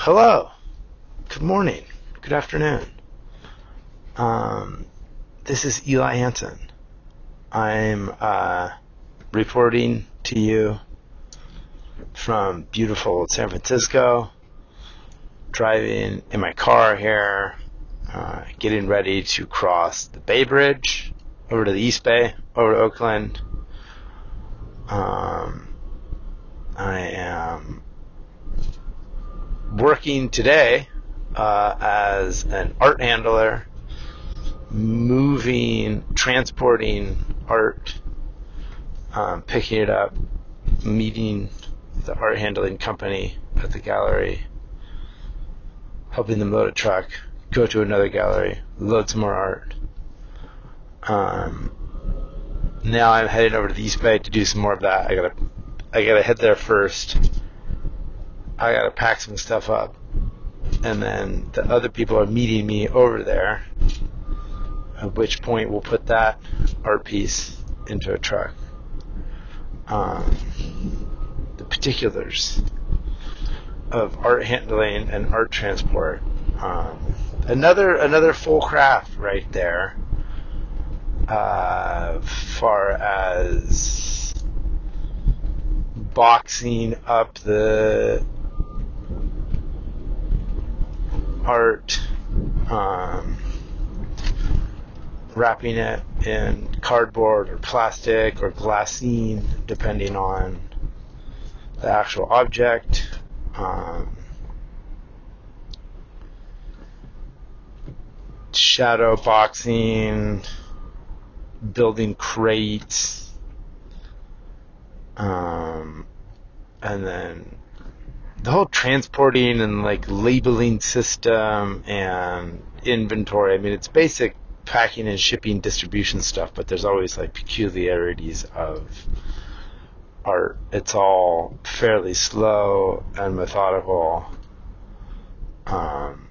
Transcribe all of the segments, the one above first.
Hello. Good morning. Good afternoon. Um, this is Eli Hansen. I'm uh, reporting to you from beautiful San Francisco, driving in my car here, uh, getting ready to cross the Bay Bridge over to the East Bay, over to Oakland. Um, I am working today uh, as an art handler, moving, transporting art, um, picking it up, meeting the art handling company at the gallery, helping them load a truck, go to another gallery, load some more art. Um, now I'm heading over to the East Bay to do some more of that. I gotta, I gotta head there first. I gotta pack some stuff up, and then the other people are meeting me over there. At which point we'll put that art piece into a truck. Um, the particulars of art handling and art transport. Um, another another full craft right there. Uh, far as boxing up the art, um, wrapping it in cardboard or plastic or glassine, depending on the actual object. Um, shadow boxing, building crates, um, and then the whole transporting and like labeling system and inventory. I mean, it's basic packing and shipping distribution stuff, but there's always like peculiarities of art. It's all fairly slow and methodical. Um,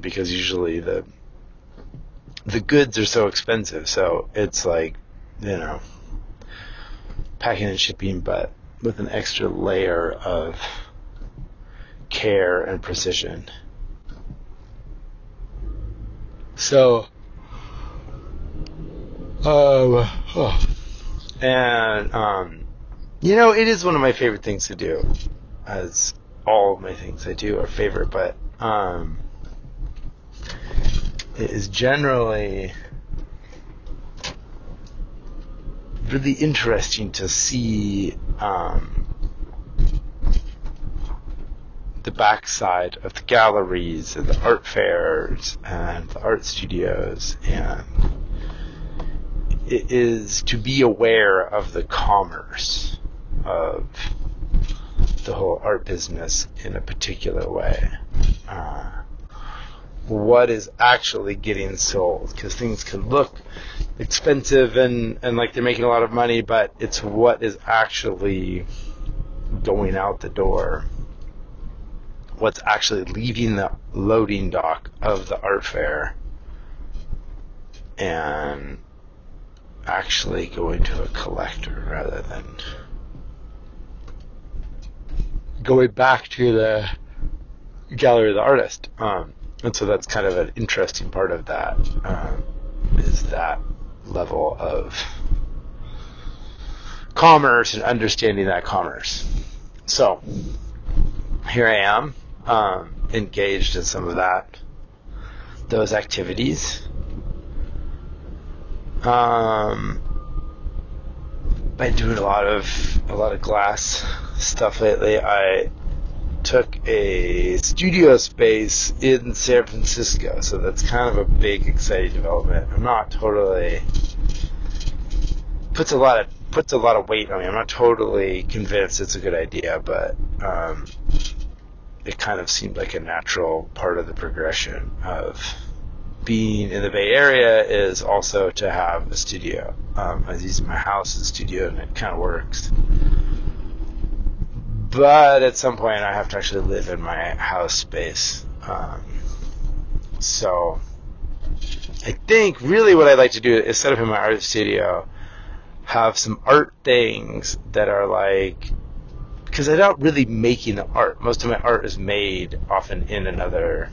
because usually the the goods are so expensive, so it's like, you know, packing and shipping, but with an extra layer of care and precision. So, um, oh. and um, you know, it is one of my favorite things to do, as all of my things I do are favorite, but um, it is generally really interesting to see um, the backside of the galleries and the art fairs and the art studios and it is to be aware of the commerce of the whole art business in a particular way. Uh, what is actually getting sold because things can look expensive and, and like they're making a lot of money, but it's what is actually going out the door. What's actually leaving the loading dock of the art fair and actually going to a collector rather than going back to the gallery of the artist. Um, and so that's kind of an interesting part of that um, is that level of commerce and understanding that commerce. So here I am, um, engaged in some of that, those activities. Um, been doing a lot of a lot of glass stuff lately. I took a studio space in San Francisco, so that's kind of a big, exciting development. I'm not totally puts a lot of puts a lot of weight on me. I'm not totally convinced it's a good idea, but um, it kind of seemed like a natural part of the progression of being in the Bay Area is also to have a studio. Um, I using my house as a studio, and it kind of works but at some point I have to actually live in my house space. Um, so I think really what I'd like to do is set up in my art studio, have some art things that are like because I'm not really making the art. Most of my art is made often in another.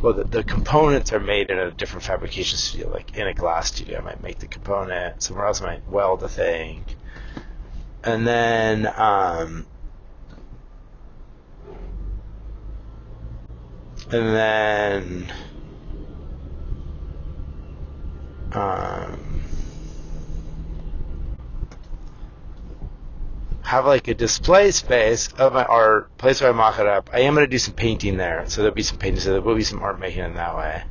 Well, the, the components are made in a different fabrication studio, like in a glass studio. I might make the component. Somewhere else, I might weld the thing. And then, um, and then, um, have like a display space of my art, place where I mock it up. I am going to do some painting there, so there'll be some painting, so there will be some art making in that way.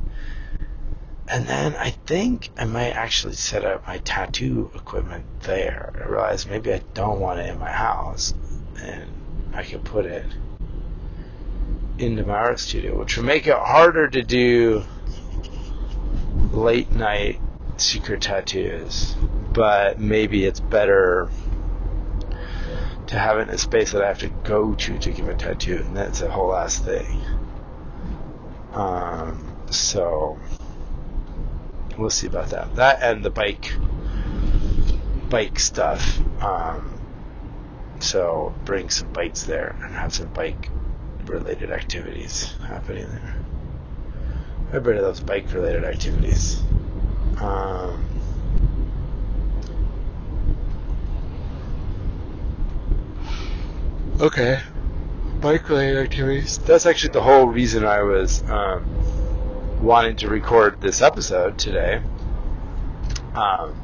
And then I think I might actually set up my tattoo equipment there. I realized maybe I don't want it in my house, and I could put it into my art studio, which would make it harder to do late night secret tattoos. But maybe it's better to have it in a space that I have to go to to give a tattoo, and that's a whole ass thing. Um, so we'll see about that. That and the bike, bike stuff. Um, so bring some bikes there and have some bike related activities happening there. Everybody loves bike related activities. Um, Okay. Bike related activities. That's actually the whole reason I was um, wanting to record this episode today. Um,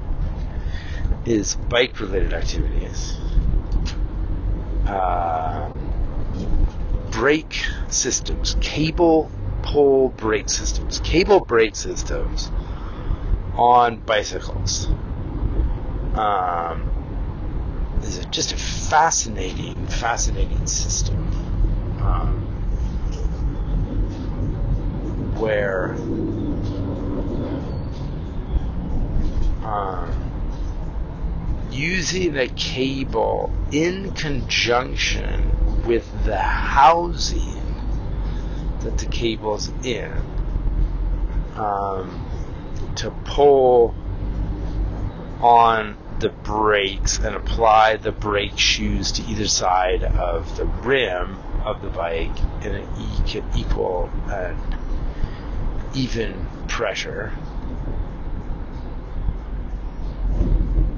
is bike related activities. Uh, brake systems, cable pull brake systems, cable brake systems on bicycles. Um, is just a fascinating, fascinating system um, where um, using a cable in conjunction the housing that the cable's in um, to pull on the brakes and apply the brake shoes to either side of the rim of the bike in an equal and even pressure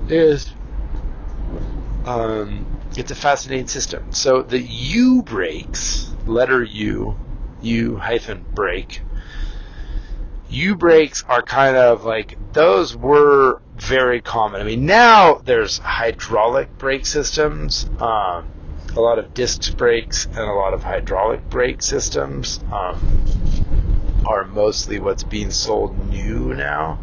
is um, it's a fascinating system. So the U brakes, letter U, U hyphen brake, U brakes are kind of like those were very common. I mean, now there's hydraulic brake systems, um, a lot of disc brakes, and a lot of hydraulic brake systems um, are mostly what's being sold new now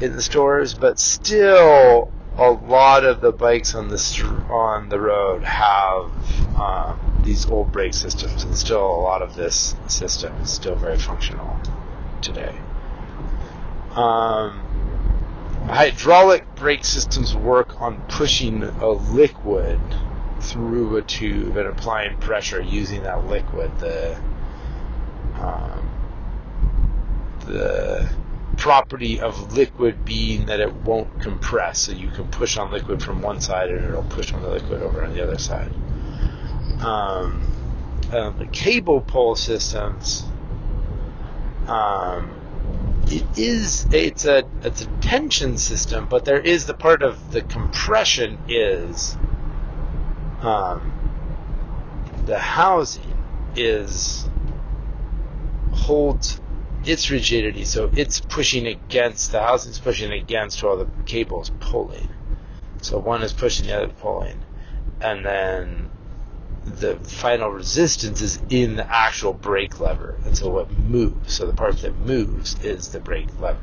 in the stores. But still, a lot of the bikes on the st- on the road have um, these old brake systems, and still a lot of this system is still very functional today. Um, hydraulic brake systems work on pushing a liquid through a tube and applying pressure using that liquid. The um, the property of liquid being that it won't compress, so you can push on liquid from one side and it'll push on the liquid over on the other side. Um, um, the cable pull systems um, it is it's a it's a tension system, but there is the part of the compression is um, the housing is holds its rigidity, so it's pushing against the housing's pushing against while the cable's pulling. So one is pushing, the other pulling, and then the final resistance is in the actual brake lever. And so what moves, so the part that moves is the brake lever.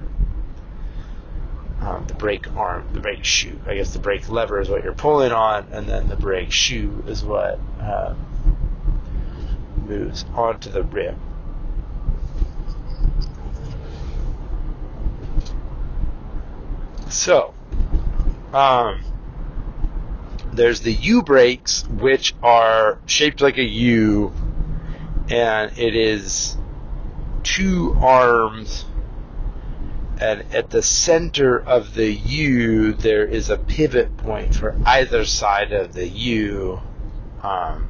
Um, the brake arm, the brake shoe. I guess the brake lever is what you're pulling on, and then the brake shoe is what um, moves onto the rim. So, um, there's the U brakes, which are shaped like a U, and it is two arms and at the center of the U, there is a pivot point for either side of the U um,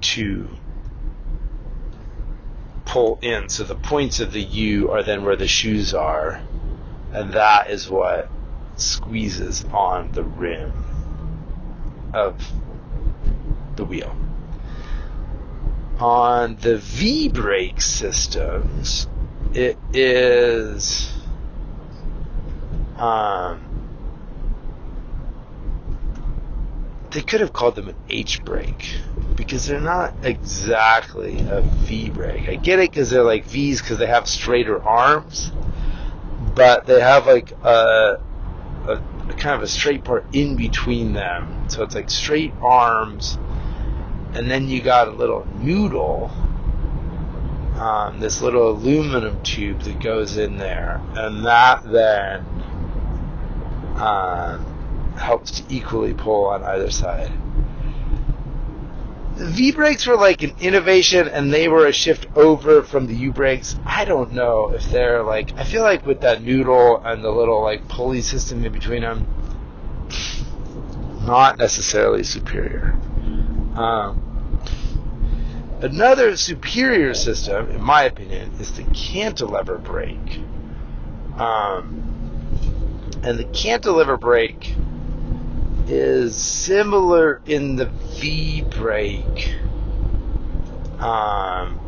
to pull in. So the points of the U are then where the shoes are, and that is what squeezes on the rim of the wheel. On the V brake systems, it is um, they could have called them an H brake because they're not exactly a V brake. I get it because they're like V's because they have straighter arms, but they have like a, a, a kind of a straight part in between them. So it's like straight arms, and then you got a little noodle, um, this little aluminum tube that goes in there, and that then um, helps to equally pull on either side. The V brakes were like an innovation and they were a shift over from the U brakes. I don't know if they're like, I feel like with that noodle and the little like pulley system in between them, not necessarily superior. Um, another superior system, in my opinion, is the cantilever brake. Um, and the cantilever brake is similar in the V brake um,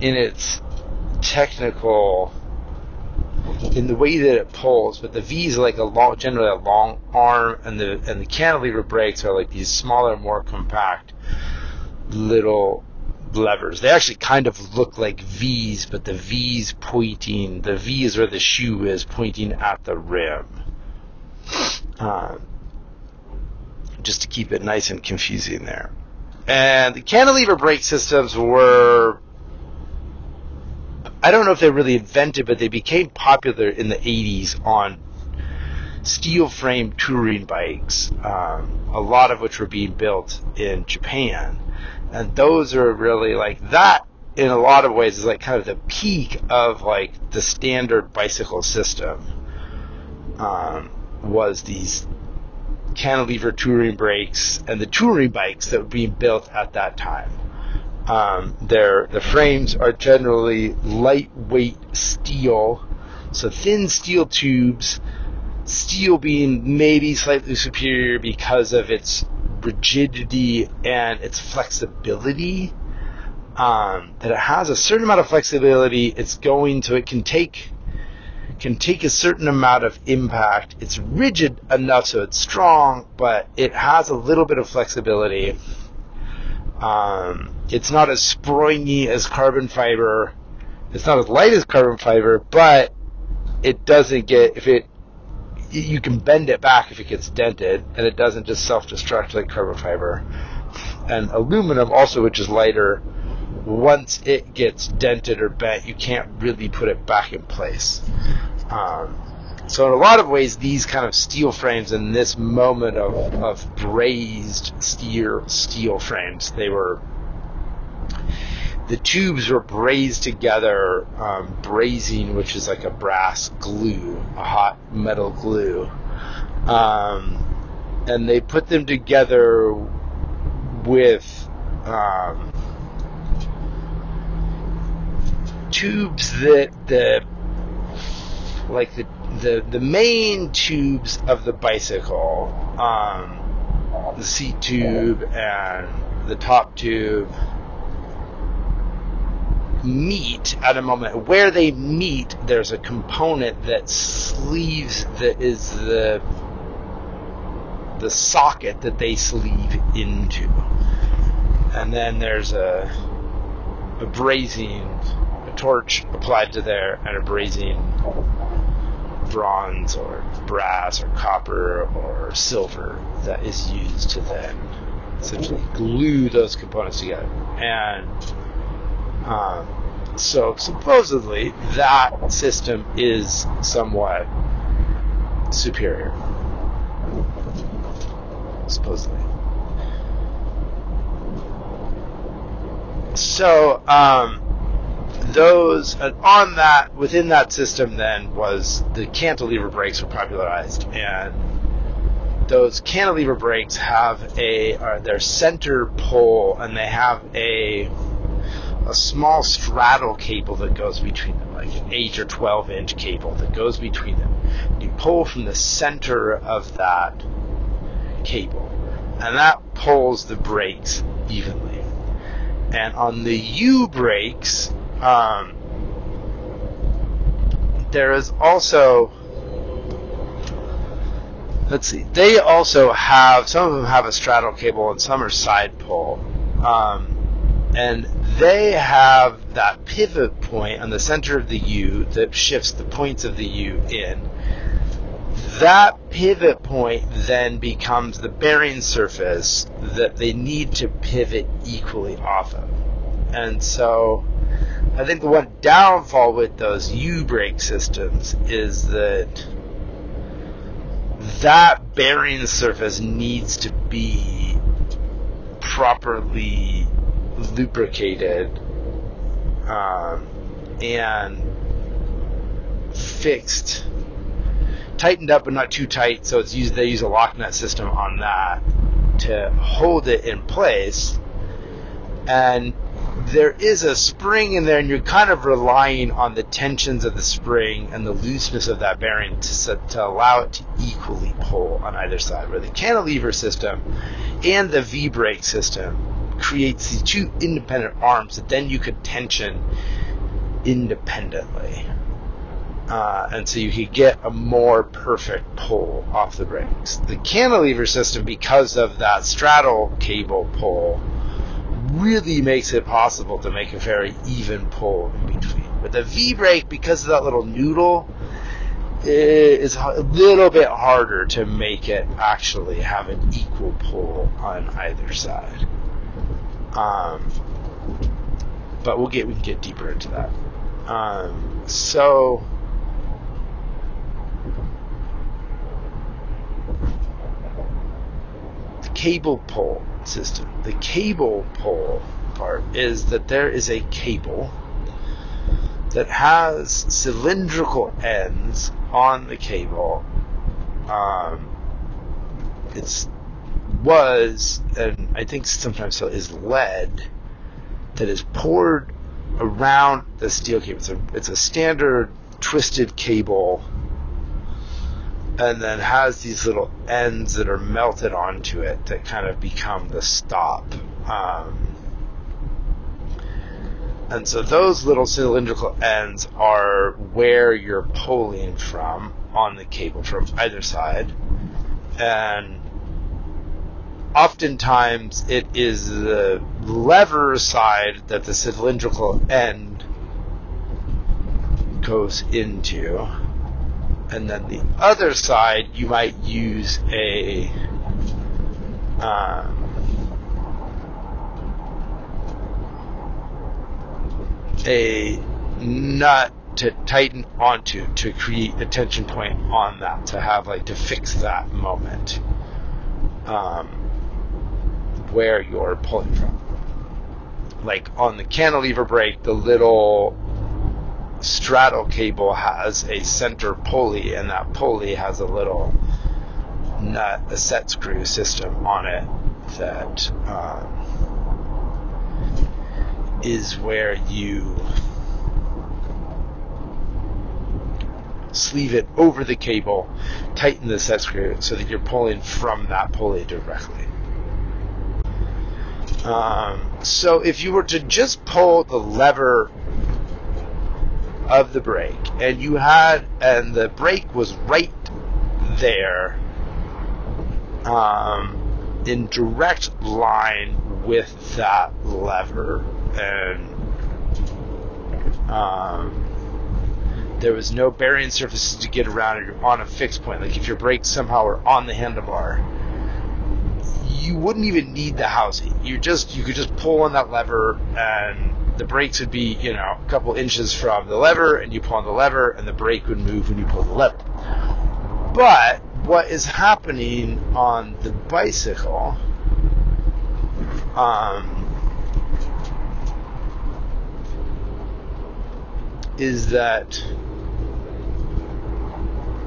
in its technical in the way that it pulls, but the V is like a long, generally a long arm, and the and the cantilever brakes are like these smaller, more compact little levers. They actually kind of look like V's, but the V's pointing, the V is where the shoe is pointing at the rim. Um, just to keep it nice and confusing there. And the cantilever brake systems were, I don't know if they really invented, but they became popular in the 80s on steel frame touring bikes, um, a lot of which were being built in Japan. And those are really like that in a lot of ways is like kind of the peak of like the standard bicycle system. Um, was these cantilever touring brakes and the touring bikes that were being built at that time. Um, the frames are generally lightweight steel, so thin steel tubes. Steel being maybe slightly superior because of its rigidity and its flexibility. Um, that it has a certain amount of flexibility. It's going to it can take can take a certain amount of impact. It's rigid enough so it's strong, but it has a little bit of flexibility. Um, it's not as springy as carbon fiber. It's not as light as carbon fiber, but it doesn't get if it you can bend it back if it gets dented, and it doesn't just self-destruct like carbon fiber. And aluminum also, which is lighter, once it gets dented or bent, you can't really put it back in place. Um, so in a lot of ways, these kind of steel frames in this moment of, of brazed steel steel frames, they were the tubes were brazed together, um, brazing, which is like a brass glue, a hot metal glue, um, and they put them together with um, tubes that the like the the the main tubes of the bicycle, um, the seat tube and the top tube meet at a moment. Where they meet there's a component that sleeves that is the the socket that they sleeve into. And then there's a a brazing torch applied to there and a brazing bronze or brass or copper or silver that is used to then essentially glue those components together. And um, so supposedly that system is somewhat superior. Supposedly. So, um, those on that within that system then was the cantilever brakes were popularized and those cantilever brakes have a their center pole and they have a a small straddle cable that goes between them, like an 8 or 12 inch cable that goes between them. You pull from the center of that cable, and that pulls the brakes evenly. And on the U brakes, um, there is also let's see. They also have some of them have a straddle cable and some are side pull, um, and they have that pivot point on the center of the U that shifts the points of the U in. That pivot point then becomes the bearing surface that they need to pivot equally off of. And so I think the one downfall with those U brake systems is that that bearing surface needs to be properly lubricated um, and fixed, tightened up but not too tight. So it's used. They use a lock nut system on that to hold it in place, and there is a spring in there, and you're kind of relying on the tensions of the spring and the looseness of that bearing to, to allow it to equally pull on either side. Where the cantilever system and the V brake system creates these two independent arms that then you could tension independently. Uh, and so you could get a more perfect pull off the brakes. The cantilever system, because of that straddle cable pull, really makes it possible to make a very even pull in between. With the V brake, because of that little noodle, it's a little bit harder to make it actually have an equal pull on either side. Um, but we'll get we can get deeper into that. Um, so. Cable pull system. The cable pull part is that there is a cable that has cylindrical ends on the cable. Um, it's was and I think sometimes still is lead that is poured around the steel cable. It's a, it's a standard twisted cable and then has these little ends that are melted onto it that kind of become the stop. Um, and so those little cylindrical ends are where you're pulling from on the cable from either side. And oftentimes it is the lever side that the cylindrical end goes into and then the other side you might use a um, a nut to tighten onto to create a tension point on that to have like to fix that moment um, where you're pulling from. Like on the cantilever brake the little straddle cable has a center pulley, and that pulley has a little nut, a set screw system on it that um, is where you sleeve it over the cable, tighten the set screw so that you're pulling from that pulley directly. Um, so if you were to just pull the lever of the brake, and you had, and the brake was right there, um, in direct line with that lever, and um, there was no bearing surfaces to get around it on a fixed point. Like if your brakes somehow were on the handlebar, you wouldn't even need the housing. You just you could just pull on that lever and the brakes would be, you know, a couple inches from the lever, and you pull on the lever, and the brake would move when you pull the lever. But what is happening on the bicycle, um, is that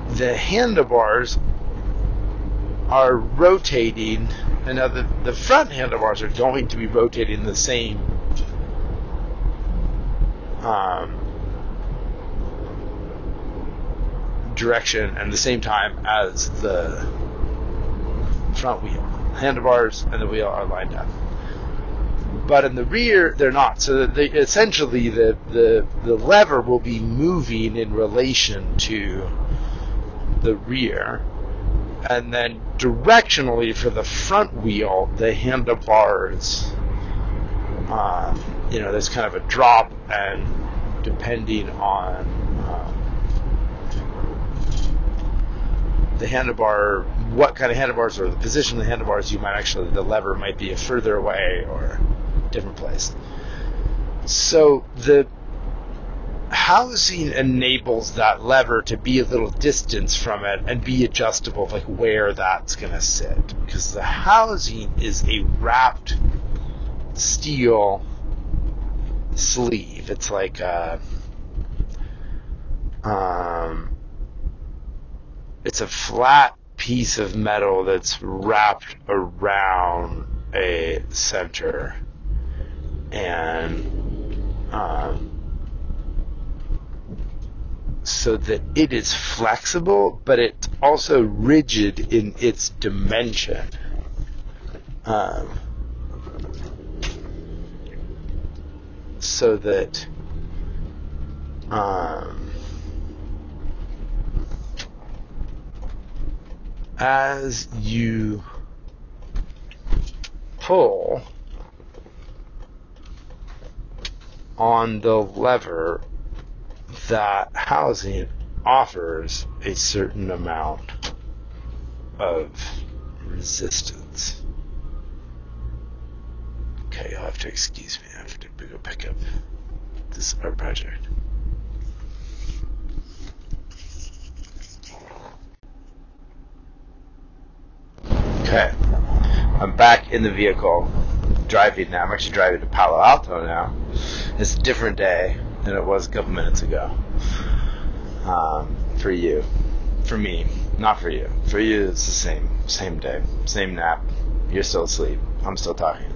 the handlebars are rotating, and the, the front handlebars are going to be rotating the same um, direction and the same time as the front wheel. Handlebars and the wheel are lined up. But in the rear, they're not. So they, essentially, the, the the lever will be moving in relation to the rear, and then directionally for the front wheel, the handlebars. Uh, you know, there's kind of a drop, and depending on um, the handlebar, what kind of handlebars or the position of the handlebars, you might actually, the lever might be a further away or different place. So the housing enables that lever to be a little distance from it and be adjustable, like where that's going to sit. Because the housing is a wrapped steel sleeve. It's like a, um, it's a flat piece of metal that's wrapped around a center and um, so that it is flexible but it's also rigid in its dimension um, so that um, as you pull on the lever, that housing offers a certain amount of resistance. Okay, you'll have to excuse me. Have to go pick up this art project. Okay. I'm back in the vehicle, driving now. I'm actually driving to Palo Alto now. It's a different day than it was a couple minutes ago. Um, for you. For me. Not for you. For you, it's the same. Same day. Same nap. You're still asleep. I'm still talking.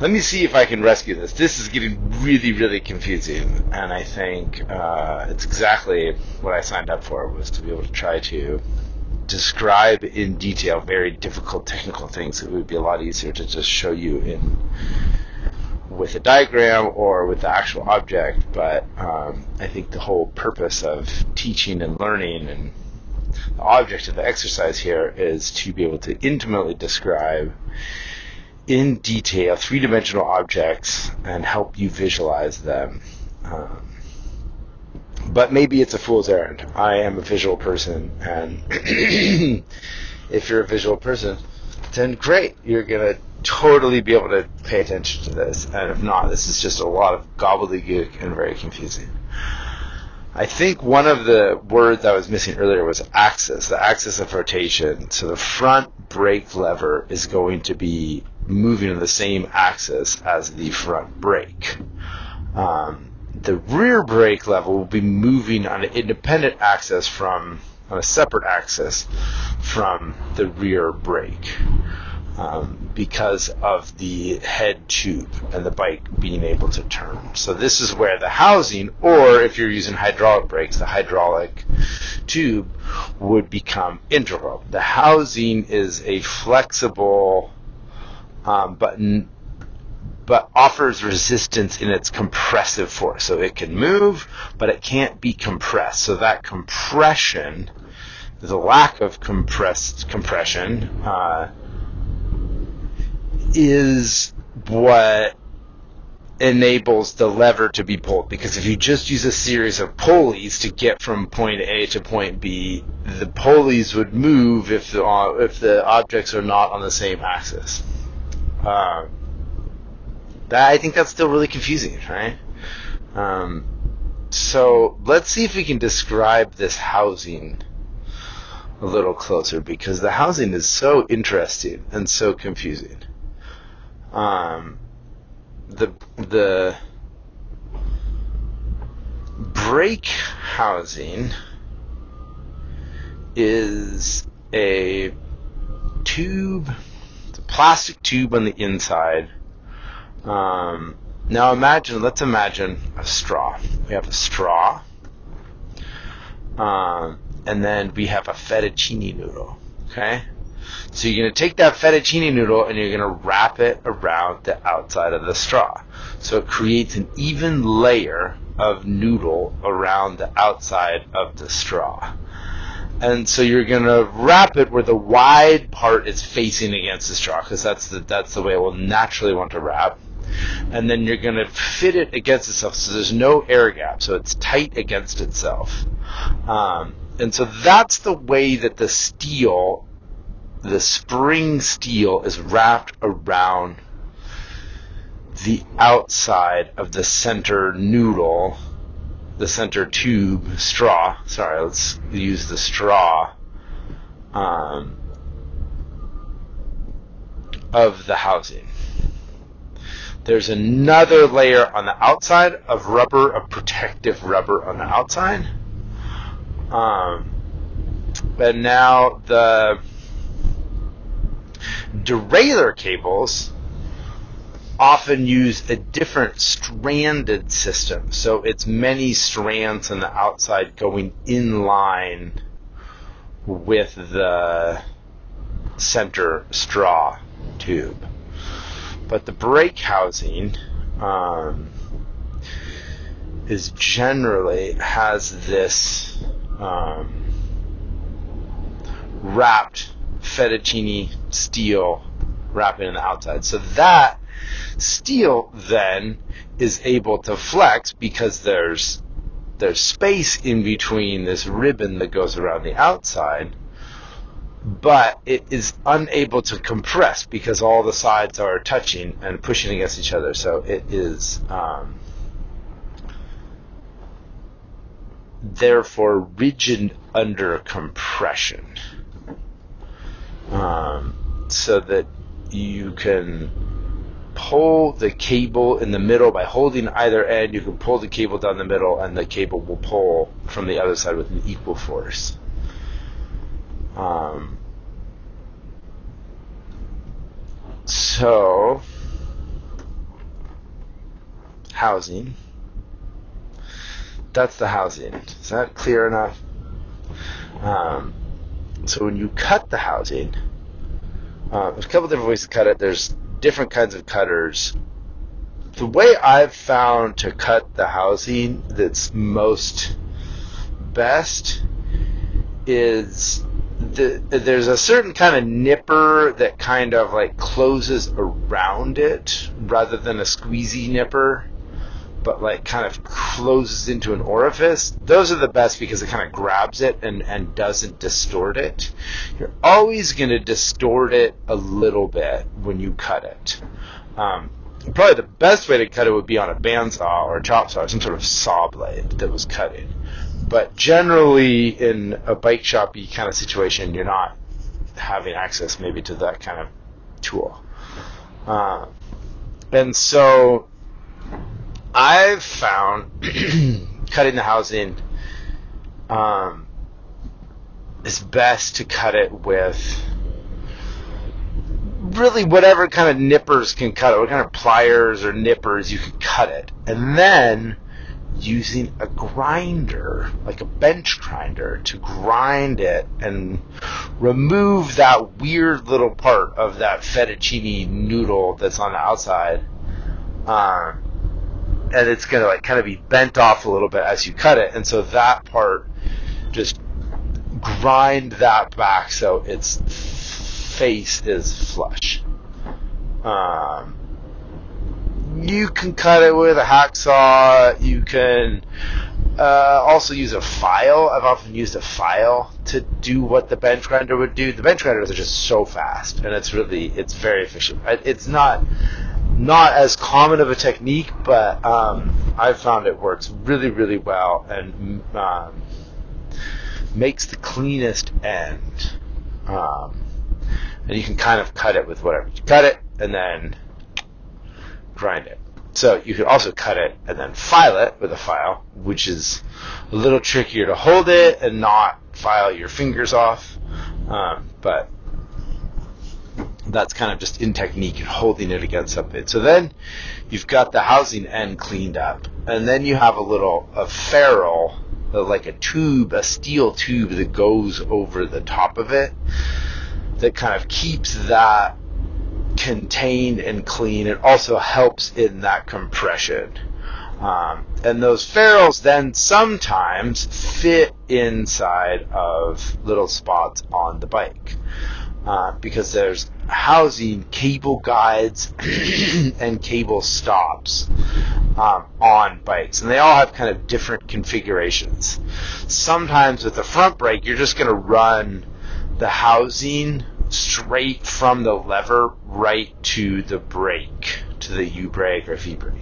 Let me see if I can rescue this. This is getting really, really confusing, and I think uh, it's exactly what I signed up for was to be able to try to describe in detail very difficult technical things, it would be a lot easier to just show you in with a diagram or with the actual object. But um, I think the whole purpose of teaching and learning and the object of the exercise here is to be able to intimately describe in detail three dimensional objects and help you visualize them. Um, but maybe it's a fool's errand. I am a visual person, and if you're a visual person, then great, you're gonna totally be able to pay attention to this. And if not, this is just a lot of gobbledygook and very confusing. I think one of the words I was missing earlier was axis, the axis of rotation. So the front brake lever is going to be moving on the same axis as the front brake. Um, the rear brake level will be moving on an independent axis from on a separate axis from the rear brake um, because of the head tube and the bike being able to turn. So this is where the housing, or if you're using hydraulic brakes, the hydraulic tube would become integral. The housing is a flexible um, but but offers resistance in its compressive force. So it can move, but it can't be compressed. So that compression, the lack of compressed compression, uh, is what enables the lever to be pulled. Because if you just use a series of pulleys to get from point A to point B, the pulleys would move if the if the objects are not on the same axis. Uh, that I think that's still really confusing, right? Um, so let's see if we can describe this housing a little closer because the housing is so interesting and so confusing. Um, the the brake housing is a tube, plastic tube on the inside. Um, now imagine, let's imagine a straw. We have a straw, um, and then we have a fettuccine noodle. Okay, so you're going to take that fettuccine noodle and you're going to wrap it around the outside of the straw. So it creates an even layer of noodle around the outside of the straw. And so you're going to wrap it where the wide part is facing against the straw because that's the, that's the way it will naturally want to wrap. And then you're going to fit it against itself so there's no air gap, so it's tight against itself. Um, and so that's the way that the steel, the spring steel, is wrapped around the outside of the center noodle, the center tube straw. Sorry, let's use the straw um, of the housing. There's another layer on the outside of rubber, of protective rubber on the outside. Um, but now the derailleur cables often use a different stranded system. So it's many strands on the outside going in line with the center straw tube. But the brake housing um, is generally has this um, wrapped fettuccine steel wrapping on the outside. So that steel then is able to flex because there's there's space in between this ribbon that goes around the outside, but it is unable to compress because all the sides are touching and pushing against each other. So it is um, therefore rigid under compression, um, so that you can pull the cable in the middle by holding either end. You can pull the cable down the middle, and the cable will pull from the other side with an equal force. Um, so, housing. That's the housing. Is that clear enough? Um, so when you cut the housing, uh, there's a couple different ways to cut it. There's different kinds of cutters. The way I've found to cut the housing that's most best is the, there's a certain kind of nipper that kind of like closes around it rather than a squeezy nipper but like kind of closes into an orifice. Those are the best because it kind of grabs it and, and doesn't distort it. You're always going to distort it a little bit when you cut it. Um, probably the best way to cut it would be on a bandsaw or a chop saw, or some sort of saw blade that was cutting. But generally, in a bike shoppy kind of situation, you're not having access maybe to that kind of tool. Uh, and so I've found cutting the housing um, is best to cut it with really whatever kind of nippers can cut it, what kind of pliers or nippers you can cut it, and then using a grinder, like a bench grinder, to grind it and remove that weird little part of that fettuccine noodle that's on the outside. Um, and it's going to like kind of be bent off a little bit as you cut it, and so that part just grind that back so its face is flush. Um, you can cut it with a hacksaw. You can uh, also use a file. I've often used a file to do what the bench grinder would do. The bench grinders are just so fast, and it's really it's very efficient. It's not not as common of a technique, but um, I've found it works really, really well and um, makes the cleanest end. Um, and you can kind of cut it with whatever. You cut it and then grind it. so you can also cut it and then file it with a file, which is a little trickier to hold it and not file your fingers off. Um, but that's kind of just in technique and holding it against something. So then you've got the housing end cleaned up, and then you have a little a ferrule, uh, like a tube, a steel tube that goes over the top of it, that kind of keeps that contained and clean. It also helps in that compression. Um, and those ferrules then sometimes fit inside of little spots on the bike. Uh, because there's housing cable guides and cable stops um, on bikes, and they all have kind of different configurations. Sometimes with the front brake, you're just going to run the housing straight from the lever right to the brake, to the U brake or V brake.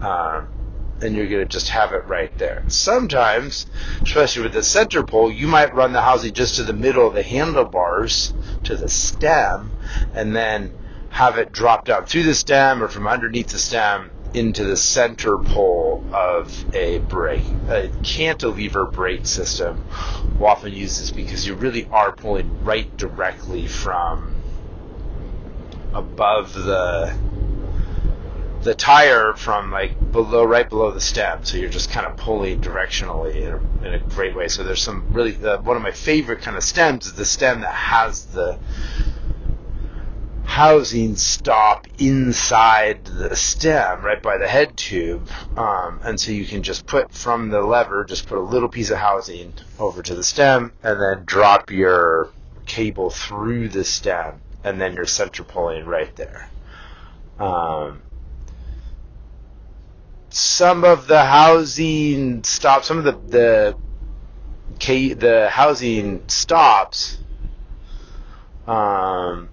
Um, and you're going to just have it right there. Sometimes, especially with the center pull, you might run the housing just to the middle of the handlebars to the stem, and then have it drop down through the stem or from underneath the stem into the center pull of a brake. A cantilever brake system will often use this because you really are pulling right directly from above the the tire from like below, right below the stem. So you're just kind of pulling directionally in a, in a great way. So there's some really the, one of my favorite kind of stems is the stem that has the housing stop inside the stem, right by the head tube. Um, and so you can just put from the lever, just put a little piece of housing over to the stem, and then drop your cable through the stem, and then you're center pulling right there. Um, some of the housing stops, some of the the the housing stops um,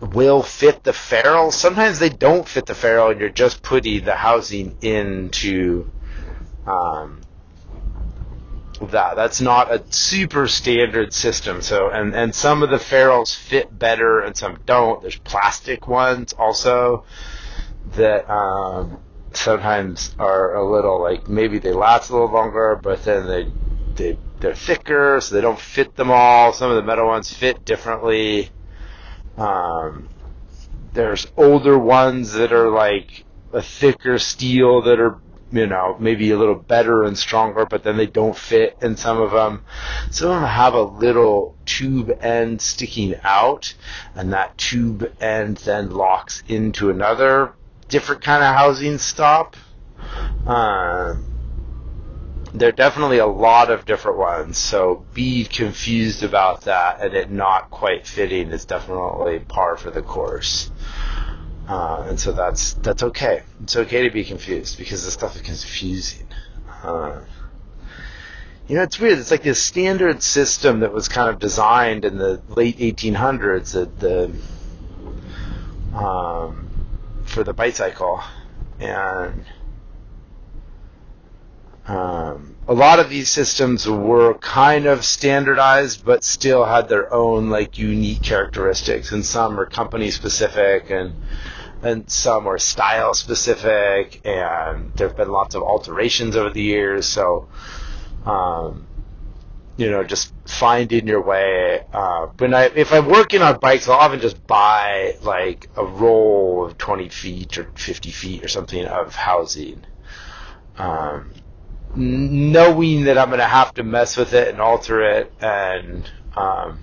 will fit the ferrule. Sometimes they don't fit the ferrule, and you're just putting the housing into um, that. That's not a super standard system. So, and and some of the ferrules fit better, and some don't. There's plastic ones also that. Um, sometimes are a little like maybe they last a little longer, but then they they they're thicker, so they don't fit them all. Some of the metal ones fit differently. Um, there's older ones that are like a thicker steel that are you know maybe a little better and stronger, but then they don't fit in some of them. Some of them have a little tube end sticking out, and that tube end then locks into another different kind of housing stop. Uh, there are definitely a lot of different ones, so be confused about that and it not quite fitting is definitely par for the course. Uh, and so that's that's okay. It's okay to be confused because this stuff is confusing. Uh, you know, it's weird. It's like this standard system that was kind of designed in the late 1800s. That the um, for the Bitecycle, and um, a lot of these systems were kind of standardized, but still had their own like unique characteristics, and some are company specific, and and some are style specific, and there have been lots of alterations over the years. So, um, you know, just finding your way. Uh, when I, if I'm working on bikes, I'll often just buy like a roll of 20 feet or 50 feet or something of housing. Um, knowing that I'm going to have to mess with it and alter it and, um,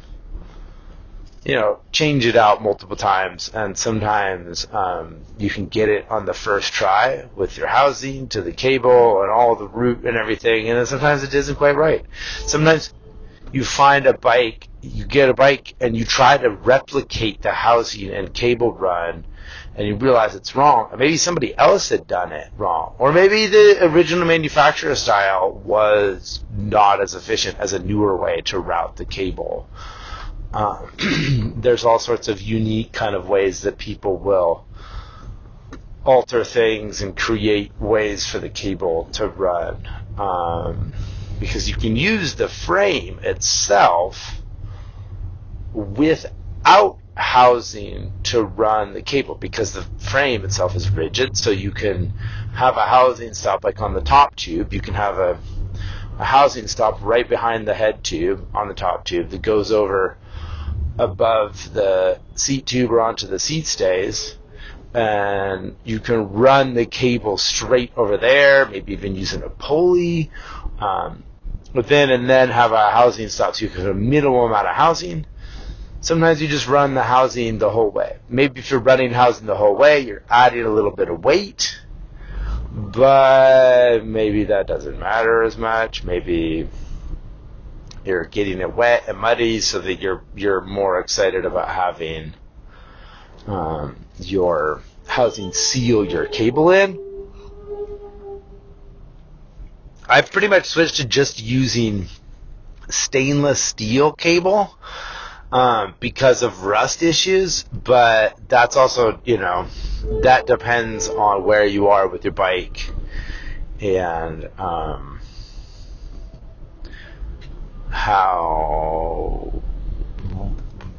you know, change it out multiple times, and sometimes um, you can get it on the first try with your housing to the cable and all the route and everything, and then sometimes it isn't quite right. Sometimes you find a bike, you get a bike, and you try to replicate the housing and cable run, and you realize it's wrong. maybe somebody else had done it wrong, or maybe the original manufacturer style was not as efficient as a newer way to route the cable. Um, there's all sorts of unique kind of ways that people will alter things and create ways for the cable to run. Um, because you can use the frame itself without housing to run the cable because the frame itself is rigid. So you can have a housing stop like on the top tube. You can have a, a housing stop right behind the head tube on the top tube that goes over above the seat tube or onto the seat stays. And you can run the cable straight over there, maybe even using a pulley um, within, and then have a housing stop so you can have a minimal amount of housing Sometimes you just run the housing the whole way. Maybe if you're running housing the whole way, you're adding a little bit of weight, but maybe that doesn't matter as much. Maybe you're getting it wet and muddy so that you're you're more excited about having um, your housing seal your cable in. I've pretty much switched to just using stainless steel cable um, because of rust issues, but that's also, you know, that depends on where you are with your bike and um, how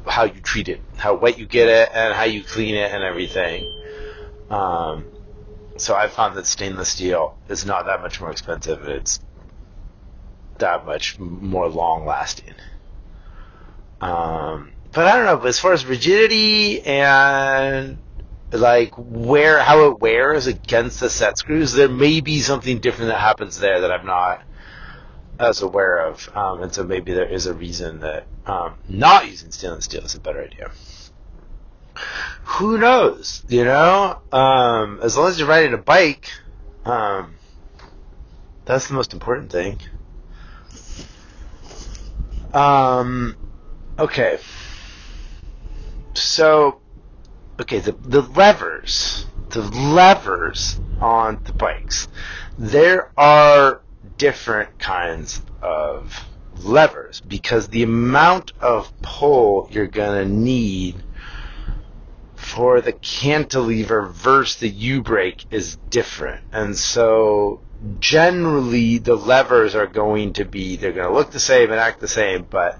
how you treat it, how wet you get it, and how you clean it and everything. Um, so I found that stainless steel is not that much more expensive. It's that much more long lasting. Um, but I don't know. But As far as rigidity and like where how it wears against the set screws, there may be something different that happens there that I'm not as aware of, um, and so maybe there is a reason that um, not using stainless steel is a better idea. Who knows? You know, um, as long as you're riding a bike, um, that's the most important thing. Um, Okay. So, okay, the, the levers, the levers on the bikes, there are different kinds of levers because the amount of pull you're going to need for the cantilever versus the U brake is different. And so generally the levers are going to be, they're going to look the same and act the same, but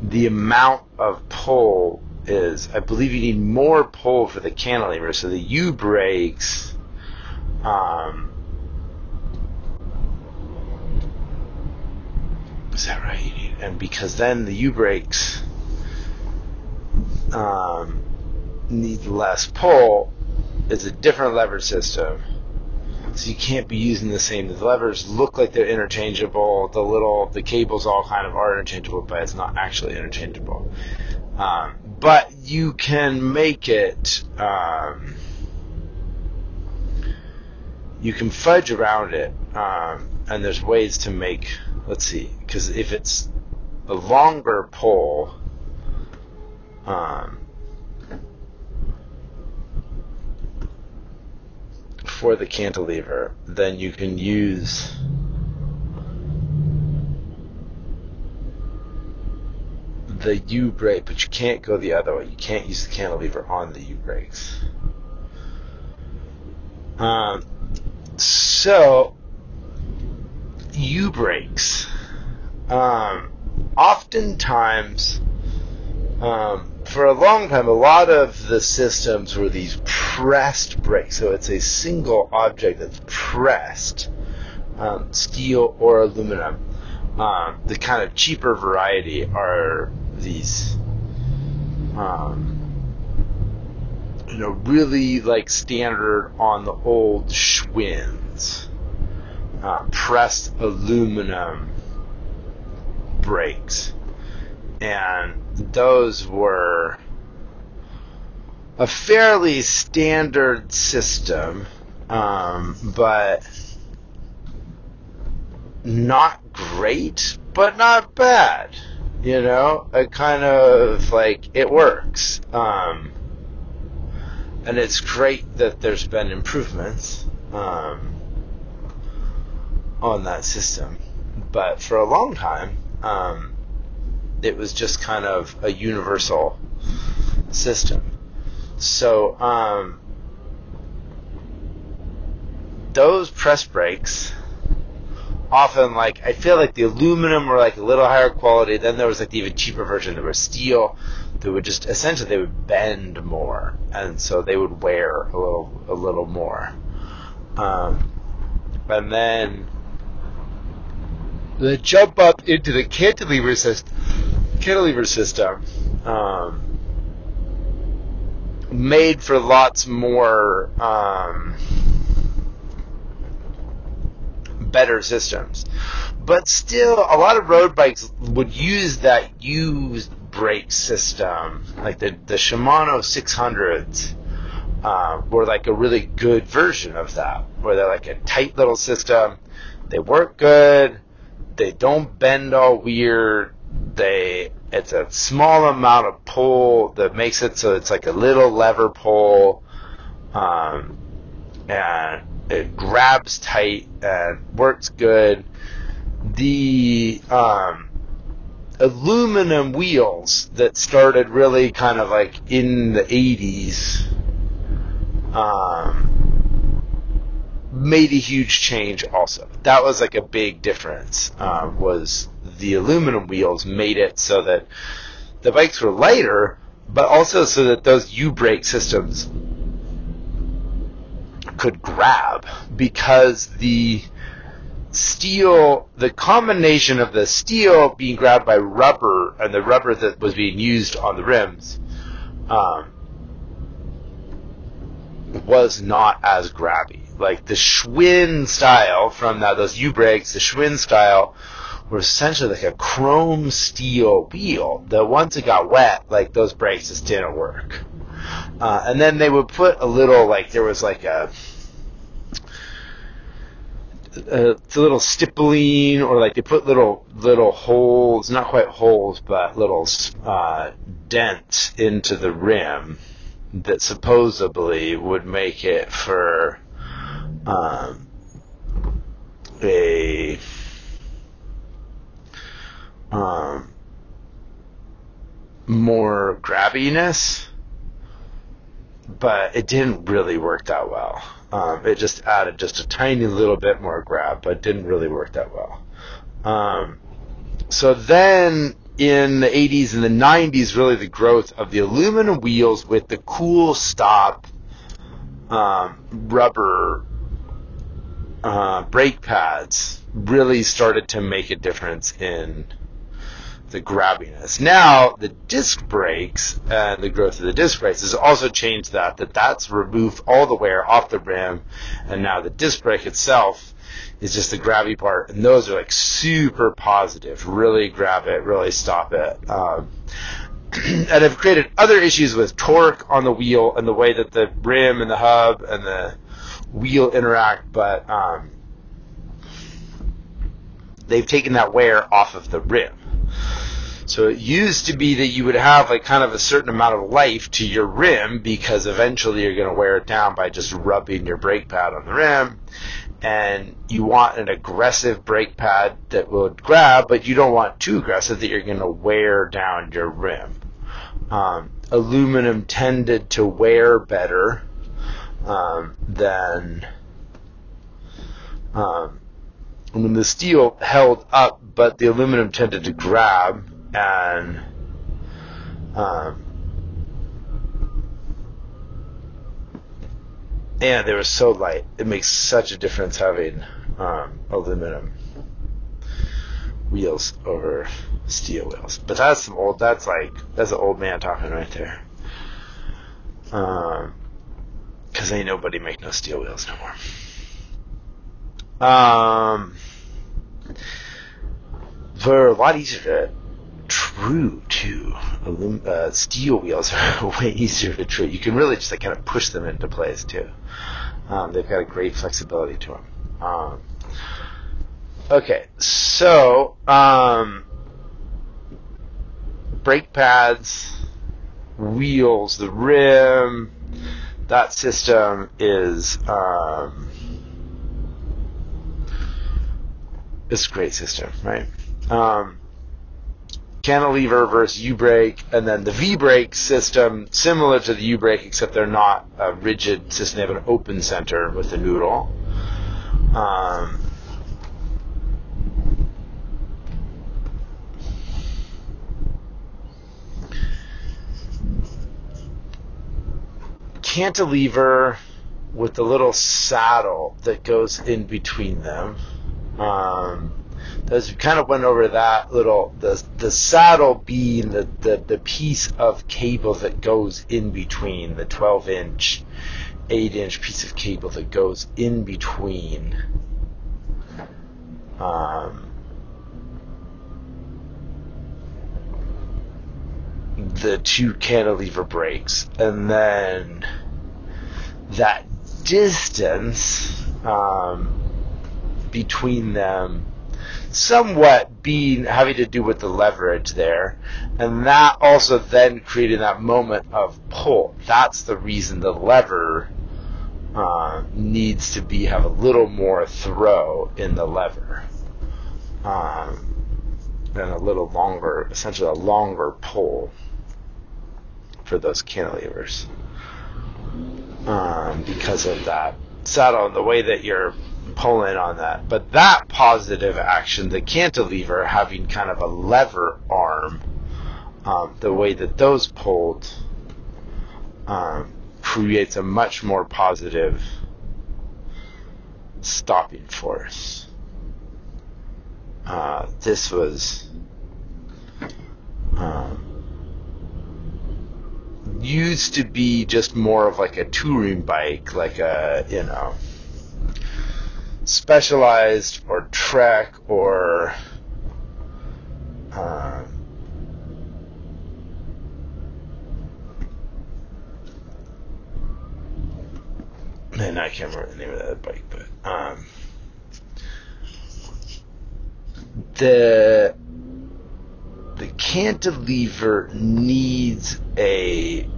the amount of pull is, I believe you need more pull for the cantilever. So the U brakes, um, is that right? And because then the U brakes um, need less pull, it's a different lever system so you can't be using the same. The levers look like they're interchangeable. The little the cables all kind of are interchangeable, but it's not actually interchangeable. Um, but you can make it. Um, you can fudge around it, um, and there's ways to make. Let's see, because if it's a longer pull, um, for the cantilever, then you can use the U brake, but you can't go the other way. You can't use the cantilever on the U brakes. Um, so, U brakes. Um, oftentimes, um, for a long time, a lot of the systems were these pressed brakes. So it's a single object that's pressed, um, steel or aluminum. Um, the kind of cheaper variety are these, um, you know, really like standard on the old Schwinn's uh, pressed aluminum brakes and those were a fairly standard system, um, but not great, but not bad. You know, it kind of like it works, um, and it's great that there's been improvements um, on that system. But for a long time, um, it was just kind of a universal system. So um, those press brakes often like I feel like the aluminum were like a little higher quality. Then there was like the even cheaper version that was steel. they would just essentially they would bend more, and so they would wear a little a little more. Um, and then the jump up into the cantilever system, cantilever system um, made for lots more um, better systems. But still, a lot of road bikes would use that U brake system, like the the Shimano 600s. Uh, were like a really good version of that, where they're like a tight little system. They work good. They don't bend all weird. They it's a small amount of pull that makes it so it's like a little lever pull, um, and it grabs tight and works good. The um, aluminum wheels that started really kind of like in the 80s um, made a huge change also. That was like a big difference, um, was the aluminum wheels made it so that the bikes were lighter, but also so that those U-brake systems could grab because the steel, the combination of the steel being grabbed by rubber and the rubber that was being used on the rims um, was not as grabby. Like the Schwinn style from now those U brakes, the Schwinn style were essentially like a chrome steel wheel that once it got wet, like those brakes just didn't work. Uh, and then they would put a little like there was like a a little stippling, or like they put little little holes, not quite holes, but little uh, dents into the rim that supposedly would make it for um, a um, more grabbiness, but it didn't really work that well. Um, it just added just a tiny little bit more grab, but didn't really work that well. Um, so then in the 80s and the 90s, really the growth of the aluminum wheels with the Kool-Stop um, rubber uh, brake pads really started to make a difference in the grabbiness. Now, the disc brakes and the growth of the disc brakes has also changed that, that that's removed all the wear off the rim, and now the disc brake itself is just the grabby part, and those are like super positive. Really grab it, really stop it. Um, and have created other issues with torque on the wheel and the way that the rim and the hub and the wheel interact, but um, they've taken that wear off of the rim. So it used to be that you would have like kind of a certain amount of life to your rim because eventually you're going to wear it down by just rubbing your brake pad on the rim. And you want an aggressive brake pad that will grab, but you don't want too aggressive that you're going to wear down your rim. Um, aluminum tended to wear better um, than um, when the steel held up, but the aluminum tended to grab and um, and they were so light. It makes such a difference having um, aluminum wheels over steel wheels. But that's some old. That's like that's an old man talking right there. Um, because ain't nobody make no steel wheels no more. Um, they're a lot easier to true. Alum- uh, steel wheels are way easier to treat. You can really just like kind of push them into place too. Um, they've got a great flexibility to them. Um, okay, so um, brake pads, wheels, the rim. That system is um, it's a great system, right? Um, cantilever versus U-brake, and then the V-brake system, similar to the U-brake, except they're not a rigid system. They have an open center with the noodle. Um, cantilever with the little saddle that goes in between them. Um, we kind of went over that little the the saddle being the, the, the piece of cable that goes in between the 12 inch 8 inch piece of cable that goes in between um, the two cantilever brakes and then that distance um, between them somewhat being having to do with the leverage there, and that also then creating that moment of pull. That's the reason the lever uh, needs to be have a little more throw in the lever, um, and a little longer, essentially a longer pull for those cantilevers um, because of that saddle and the way that you're pulling on that. But that positive action, the cantilever having kind of a lever arm, um, the way that those pulled um, creates a much more positive stopping force. Uh, this was um, used to be just more of like a touring bike, like a you know Specialized or Trek or um, and I can't remember the name of that bike, but um, the the cantilever needs a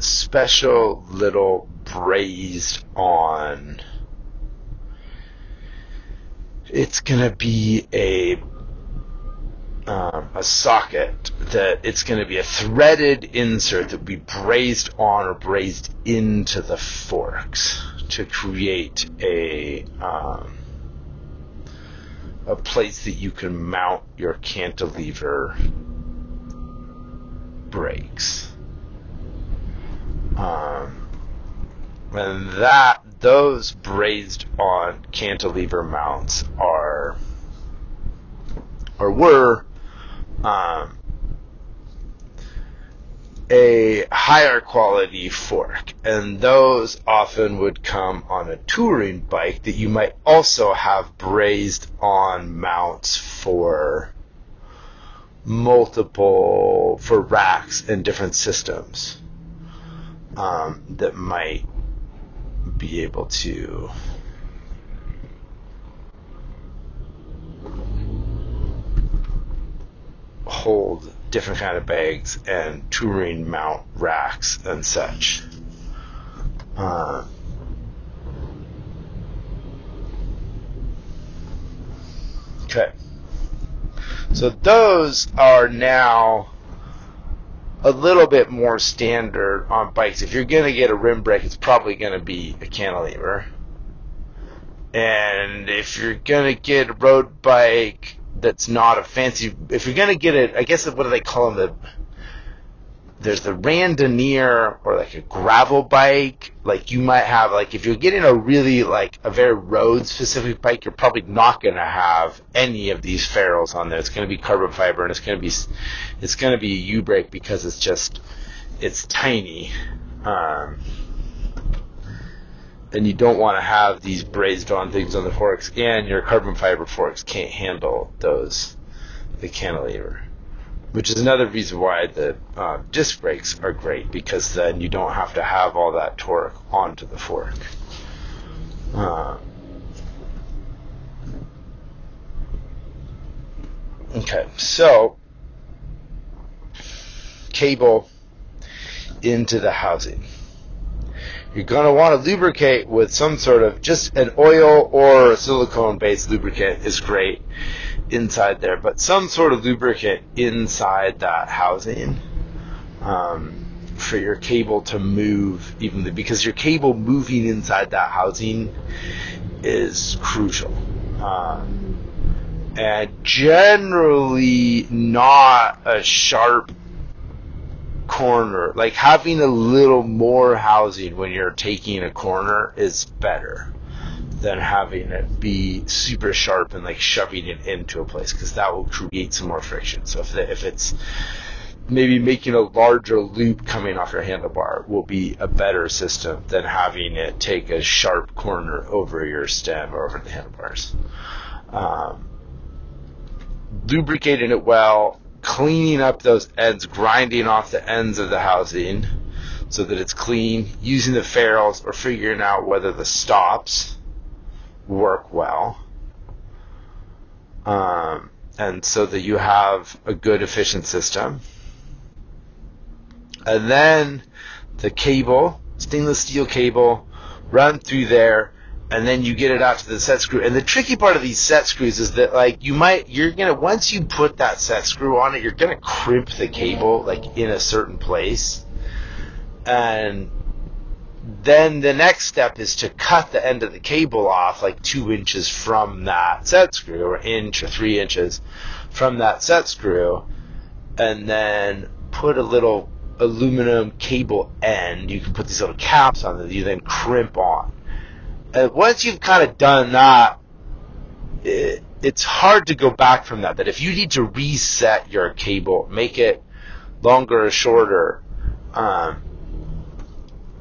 special little brazed on. It's going to be a um, a socket that it's going to be a threaded insert that will be brazed on or brazed into the forks to create a um, a place that you can mount your cantilever brakes. Um, and that those brazed on cantilever mounts are or were um, a higher quality fork, and those often would come on a touring bike that you might also have brazed on mounts for multiple for racks and different systems um, that might be able to hold different kind of bags and touring mount racks and such. Uh, okay. So those are now a little bit more standard on bikes. If you're going to get a rim brake, it's probably going to be a cantilever. And if you're going to get a road bike that's not a fancy, if you're to get it, I guess what do they call them? The there's the randonneur or like a gravel bike. Like you might have like if you're getting a really like a very road specific bike, you're probably not to have any of these ferrules on there. It's to be carbon fiber and it's to be it's to be a U brake because it's just it's tiny. Um, and you don't want to have these brazed on things on the forks, and your carbon fiber forks can't handle those the cantilever which is another reason why the uh, disc brakes are great because then you don't have to have all that torque onto the fork. Uh, okay, so cable into the housing. You're going to want to lubricate with some sort of just an oil or silicone based lubricant is great inside there, but some sort of lubricant inside that housing um, for your cable to move evenly because your cable moving inside that housing is crucial. Um, and generally not a sharp corner, like having a little more housing when you're taking a corner is better than having it be super sharp and like shoving it into a place because that will create some more friction. So if, the, if it's maybe making a larger loop coming off your handlebar will be a better system than having it take a sharp corner over your stem or over the handlebars. Um, lubricating it well, cleaning up those ends, grinding off the ends of the housing so that it's clean, using the ferrules or figuring out whether the stops work well. Um, and so that you have a good efficient system. And then the cable, stainless steel cable, run through there, and then you get it out to the set screw. And the tricky part of these set screws is that like you might you're gonna once you put that set screw on it, you're gonna crimp the cable like in a certain place. And then the next step is to cut the end of the cable off like two inches from that set screw, or inch or three inches from that set screw, and then put a little aluminum cable end. You can put these little caps on that you then crimp on. And once you've kind of done that, it, it's hard to go back from that. That if you need to reset your cable, make it longer or shorter, um,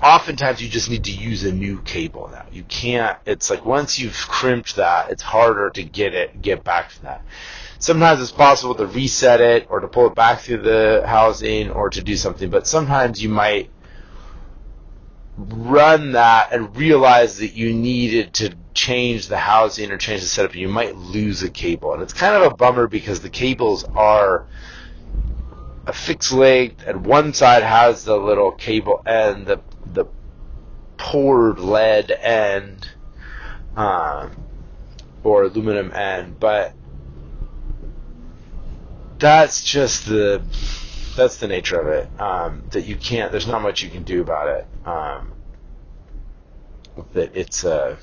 oftentimes you just need to use a new cable now. You can't, it's like once you've crimped that, it's harder to get it, get back to that. Sometimes it's possible to reset it or to pull it back through the housing or to do something, but sometimes you might run that and realize that you needed to change the housing or change the setup you might lose a cable. And it's kind of a bummer because the cables are a fixed length and one side has the little cable end, the the poured lead end um, or aluminum end, but that's just the that's the nature of it. Um, that you can't. There's not much you can do about it. Um, that it's a uh,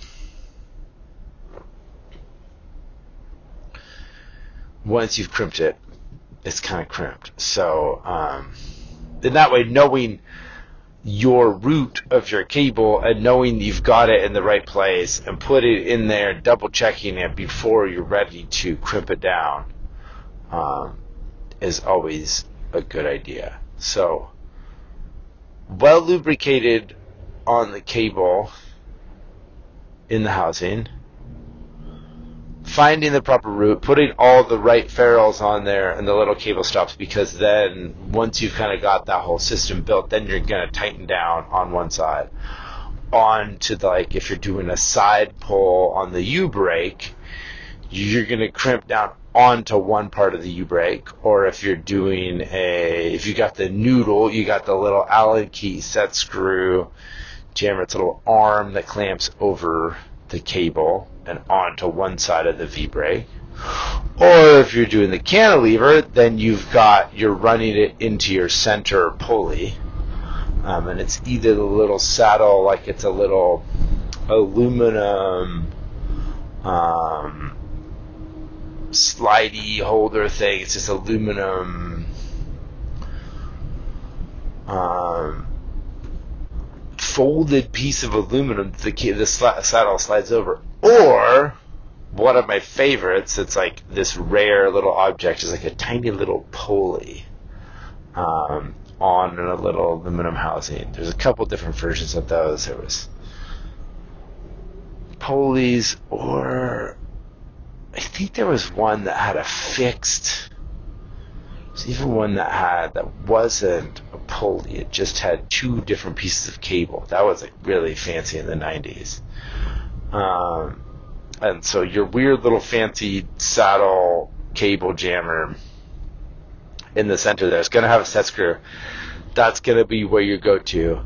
once you've crimped it, it's kind of crimped. So um, in that way, knowing your route of your cable and knowing you've got it in the right place and put it in there, double checking it before you're ready to crimp it down um, is always a good idea. So, well lubricated on the cable in the housing finding the proper route, putting all the right ferrules on there and the little cable stops because then once you've kind of got that whole system built, then you're going to tighten down on one side. On to the, like if you're doing a side pull on the U brake, you're going to crimp down onto one part of the U brake, or if you're doing a, if you got the noodle, you got the little Allen key set screw jammer, it's a little arm that clamps over the cable and onto one side of the V-brake. Or if you're doing the cantilever, then you've got, you're running it into your center pulley. Um, and it's either the little saddle, like it's a little aluminum um, slidey holder thing. It's just aluminum um, folded piece of aluminum the, the saddle slides over. Or, one of my favorites, it's like this rare little object, is like a tiny little pulley um, on a little aluminum housing. There's a couple different versions of those. There was pulleys, or I think there was one that had a fixed there's even one that had that wasn't a pulley. It just had two different pieces of cable. That was like really fancy in the '90s. Um, and so your weird little fancy saddle cable jammer in the center there is going to have a set screw. That's going to be where you go to.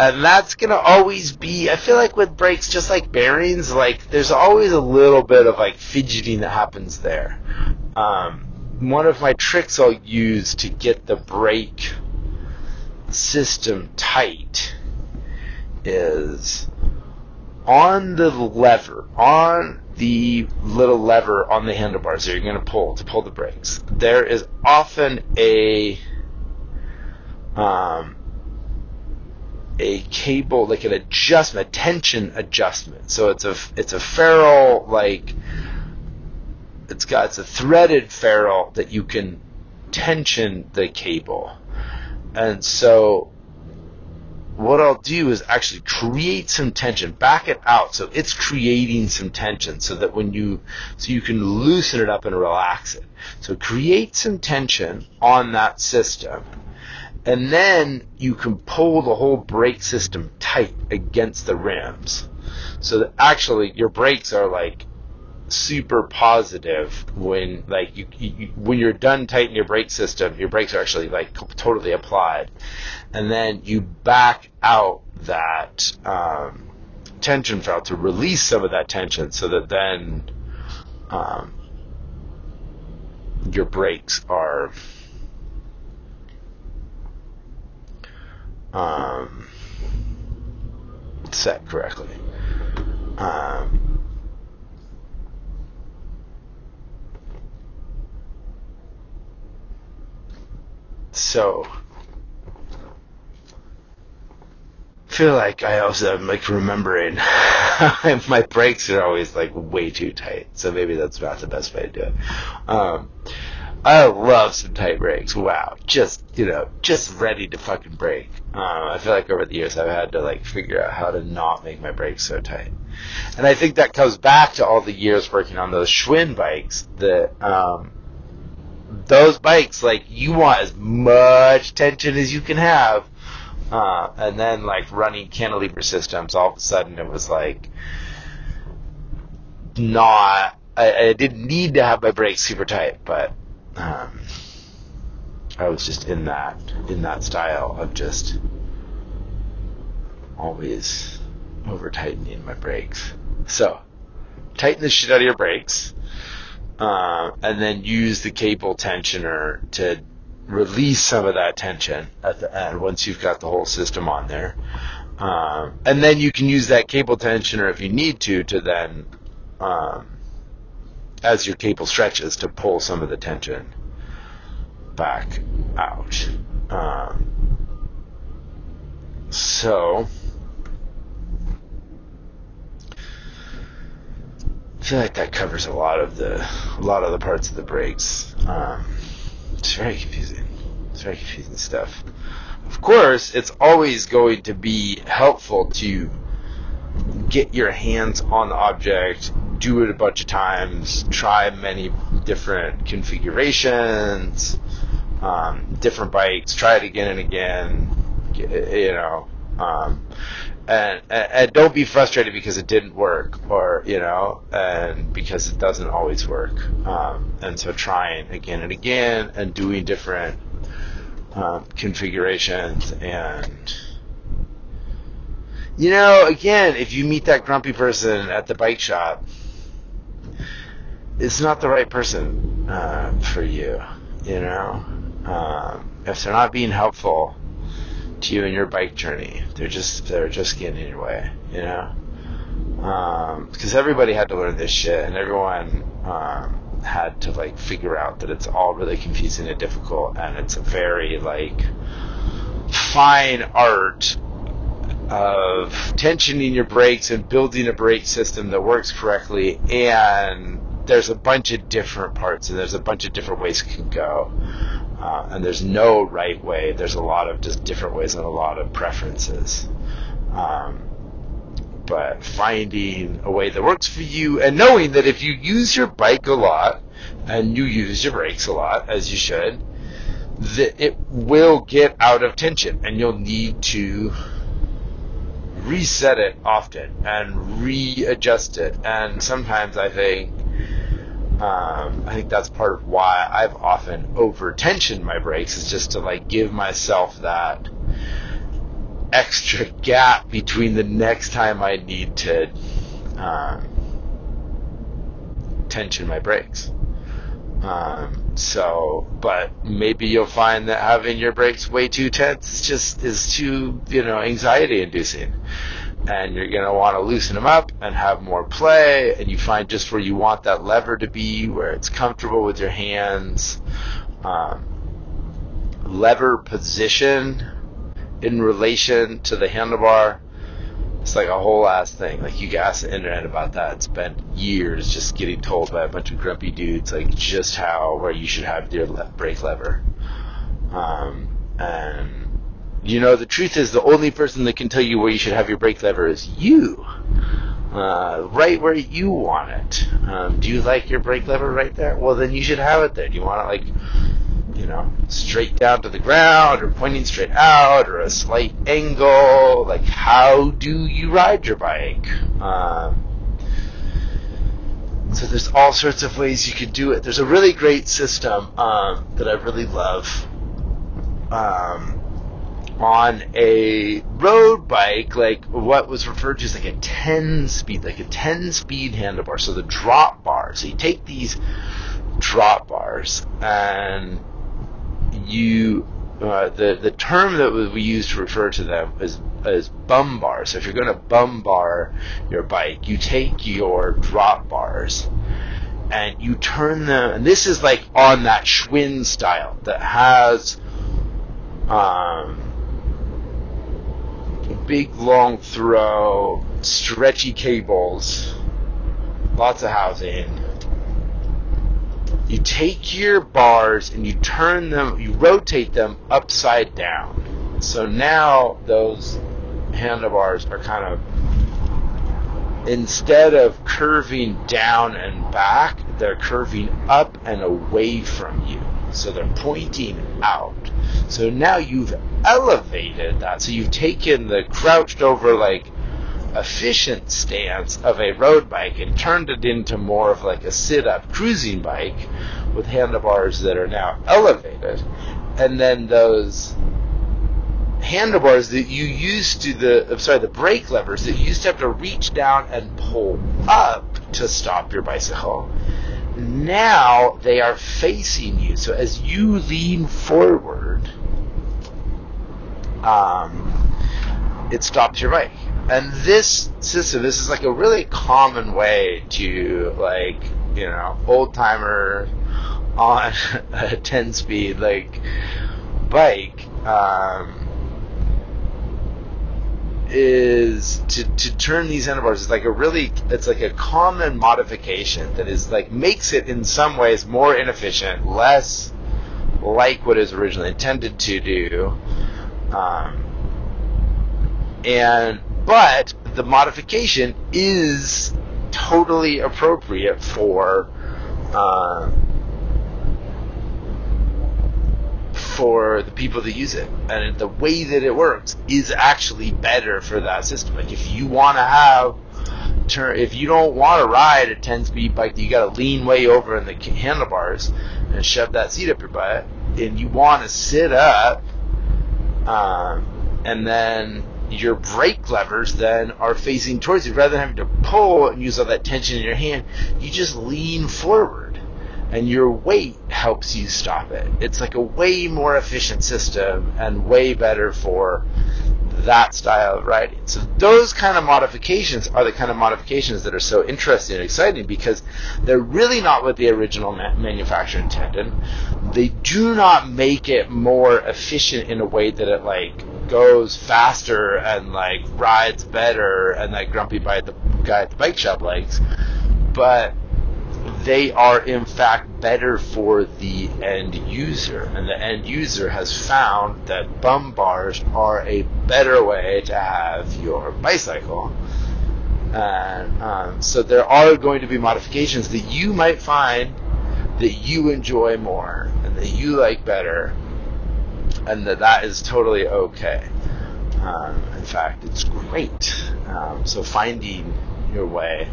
And that's going to always be, I feel like with brakes, just like bearings, like there's always a little bit of like fidgeting that happens there. Um, one of my tricks I'll use to get the brake system tight is on the lever, on the little lever on the handlebars that you're going to pull to pull the brakes, there is often a um, a cable, like an adjustment, a tension adjustment. So it's a it's a ferrule like it's got it's a threaded ferrule that you can tension the cable, and so what I'll do is actually create some tension, back it out so it's creating some tension so that when you, so you can loosen it up and relax it. So create some tension on that system and then you can pull the whole brake system tight against the rims. So that actually your brakes are like super positive when like you, you, when you're done tightening your brake system your brakes are actually like totally applied and then you back out that um, tension felt to release some of that tension so that then um, your brakes are um, set correctly. Um, so feel like I also am like remembering my brakes are always like way too tight, so maybe that's not the best way to do it. Um, I love some tight brakes. Wow, just you know, just ready to fucking break. Um, I feel like over the years I've had to like figure out how to not make my brakes so tight, and I think that comes back to all the years working on those Schwinn bikes. That um, those bikes, like you want as much tension as you can have uh, and then like running cantilever systems, all of a sudden it was like not. I, I didn't need to have my brakes super tight, but um, I was just in that in that style of just always over tightening my brakes. So tighten the shit out of your brakes, uh, and then use the cable tensioner to release some of that tension at the end once you've got the whole system on there. Um, and then you can use that cable tensioner if you need to to then, um, as your cable stretches, to pull some of the tension back out. Um, so, I feel like that covers a lot of the a lot of the parts of the brakes. Um, it's very confusing. It's very confusing stuff. Of course, it's always going to be helpful to get your hands on the object, do it a bunch of times, try many different configurations, um, different bikes, try it again and again, you know, um, and, and don't be frustrated because it didn't work or you know and because it doesn't always work. Um, and so trying again and again and doing different um, configurations and you know again if you meet that grumpy person at the bike shop it's not the right person uh, for you you know um, if they're not being helpful to you in your bike journey. They're just they're just getting in your way, you know. Because um, everybody had to learn this shit, and everyone um, had to like figure out that it's all really confusing and difficult, and it's a very like fine art of tensioning your brakes and building a brake system that works correctly and there's a bunch of different parts and there's a bunch of different ways it can go uh, and there's no right way. There's a lot of just different ways and a lot of preferences. Um, but finding a way that works for you and knowing that if you use your bike a lot and you use your brakes a lot, as you should, that it will get out of tension and you'll need to reset it often and readjust it. And sometimes I think um, I think that's part of why I've often over tensioned my brakes is just to like give myself that extra gap between the next time I need to um, tension my brakes. Um, so, but maybe you'll find that having your brakes way too tense is just is too you know anxiety inducing and you're to want to loosen them up and have more play and you find just where you want that lever to be where it's comfortable with your hands um, lever position in relation to the handlebar. It's like a whole ass thing. Like you can ask the internet about that. Spent years just getting told by a bunch of grumpy dudes like just how where you should have your le- brake lever. Um, and you know the truth is the only person that can tell you where you should have your brake lever is you. Uh, right where you want it. Um, do you like your brake lever right there? Well, then you should have it there. Do you want it like know, straight down to the ground or pointing straight out or a slight angle. Like, how do you ride your bike? Um, so there's all sorts of ways you could do it. There's a really great system um, that I really love um, on a road bike, like what was referred to as like a 10 speed, like a 10 speed handlebar. So the drop bar. So you take these drop bars and you uh, the the term that we use to refer to them is is bum bar. So if you're going to bum bar your bike, you take your drop bars and you turn them. And this is like on that Schwinn style that has um, big long throw, stretchy cables, lots of housing you take your bars and you turn them, you rotate them upside down. So now those handlebars are kind of, instead of curving down and back, they're curving up and away from you. So they're pointing out. So now you've elevated that. So you've taken the crouched over like efficient stance of a road bike and turned it into more of like a sit up cruising bike with handlebars that are now elevated. And then those handlebars that you used to the I'm sorry the brake levers that you used to have to reach down and pull up to stop your bicycle. Now they are facing you. So as you lean forward um, it stops your bike and this system, this is like a really common way to like, you know, old timer on a 10 speed like bike, um, is to, to turn these handlebars. Is like a really it's like a common modification that is like makes it in some ways more inefficient, less like what is originally intended to do, um, and but the modification is totally appropriate for uh, for the people that use it, and the way that it works is actually better for that system. Like if you want to have turn, if you don't want to ride a 10 speed bike, you got to lean way over in the handlebars and shove that seat up your butt, and you want to sit up, um, and then your brake levers then are facing towards you. Rather than having to pull and use all that tension in your hand, you just lean forward and your weight helps you stop it. It's like a way more efficient system and way better for that style of riding. So those kind of modifications are the kind of modifications that are so interesting and exciting because they're really not what the original ma- manufacturer intended. They do not make it more efficient in a way that it like goes faster and like rides better and that grumpy by the guy at the bike shop likes, but they are in fact better for the end user, and the end user has found that bum bars are a better way to have your bicycle. And um, so there are going to be modifications that you might find that you enjoy more and that you like better, and that that is totally okay. Um, in fact, it's great. Um, so finding your way.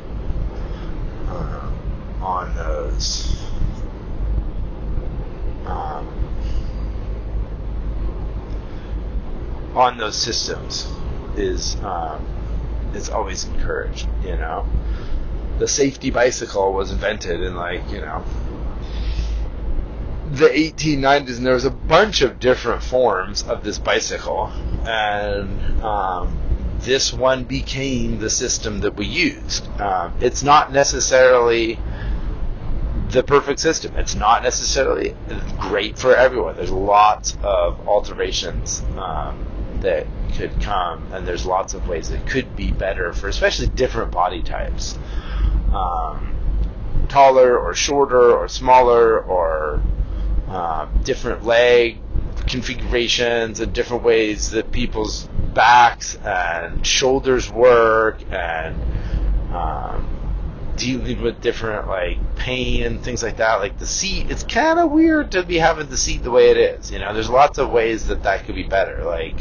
Uh, on those um, on those systems is um, is always encouraged. You know, the safety bicycle was invented in like you know the 1890s, and there was a bunch of different forms of this bicycle, and um, this one became the system that we used. Um, it's not necessarily the perfect system. It's not necessarily great for everyone. There's lots of alterations um, that could come, and there's lots of ways it could be better for especially different body types. Um, taller or shorter or smaller or uh, different leg configurations and different ways that people's backs and shoulders work and um, dealing with different like pain and things like that. Like the seat, it's kind of weird to be having the seat the way it is. You know, there's lots of ways that that could be better. Like,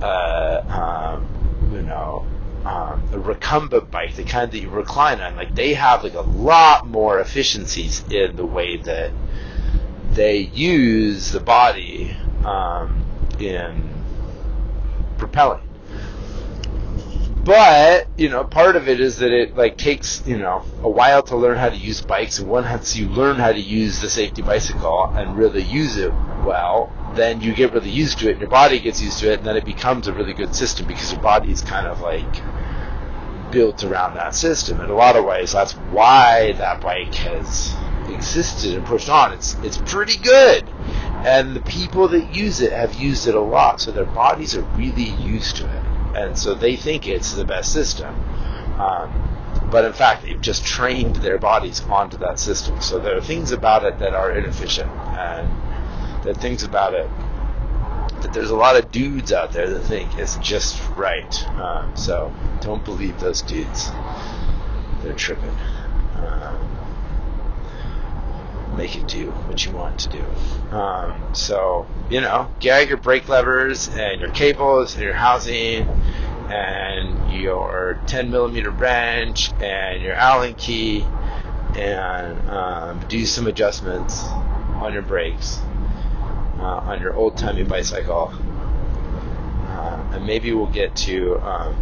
uh, um, you know, um, a recumbent bike, the kind that you recline on, like they have like a lot more efficiencies in the way that they use the body um, in propelling. But you know, part of it is that it like takes you know a while to learn how to use bikes, and once you learn how to use the safety bicycle and really use it well, then you get really used to it, and your body gets used to it, and then it becomes a really good system because your body is kind of like built around that system. In a lot of ways, that's why that bike has existed and pushed on. It's it's pretty good, and the people that use it have used it a lot, so their bodies are really used to it and so they think it's the best system. Um, but in fact, they've just trained their bodies onto that system. So there are things about it that are inefficient, and there are things about it that there's a lot of dudes out there that think it's just right. Um, so don't believe those dudes. They're tripping. Um, make it do what you want to do. Um, so, you know, gag your brake levers and your cables and your housing and your 10 millimeter wrench and your Allen key and um, do some adjustments on your brakes uh, on your old timey bicycle. Uh, and maybe we'll get to um,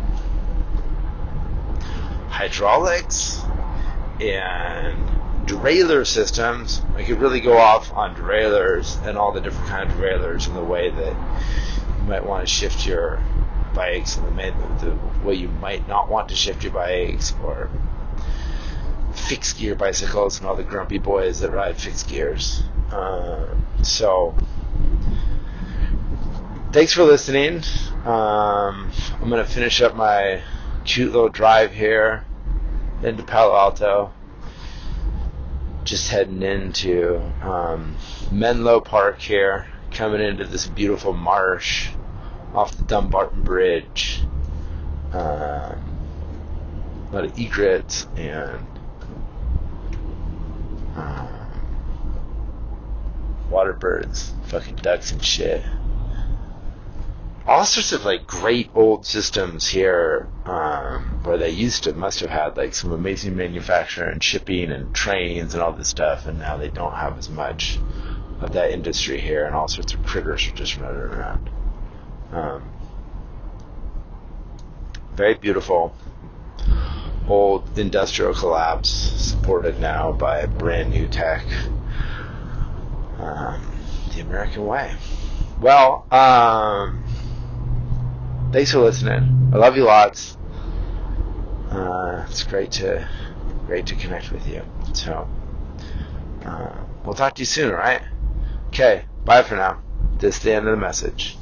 hydraulics and derailleur systems, I could really go off on derailleurs and all the different kind of derailleurs and the way that you might want to shift your bikes and the, the way you might not want to shift your bikes or fixed gear bicycles and all the grumpy boys that ride fixed gears. Uh, so, thanks for listening. Um, I'm going to finish up my cute little drive here into Palo Alto just heading into um, Menlo Park here, coming into this beautiful marsh off the Dumbarton Bridge. Uh, a lot of egrets and uh, water birds, fucking ducks and shit all sorts of like great old systems here um, where they used to must have had like some amazing manufacturing and shipping and trains and all this stuff, and now they don't have as much of that industry here, and all sorts of critters are just running around. Um, very beautiful old industrial collapse supported now by brand new tech. Um, the American way. Well, um, thanks for listening. I love you lots. Uh, it's great to great to connect with you. So uh, we'll talk to you soon, all right? Okay, bye for now. This is the end of the message.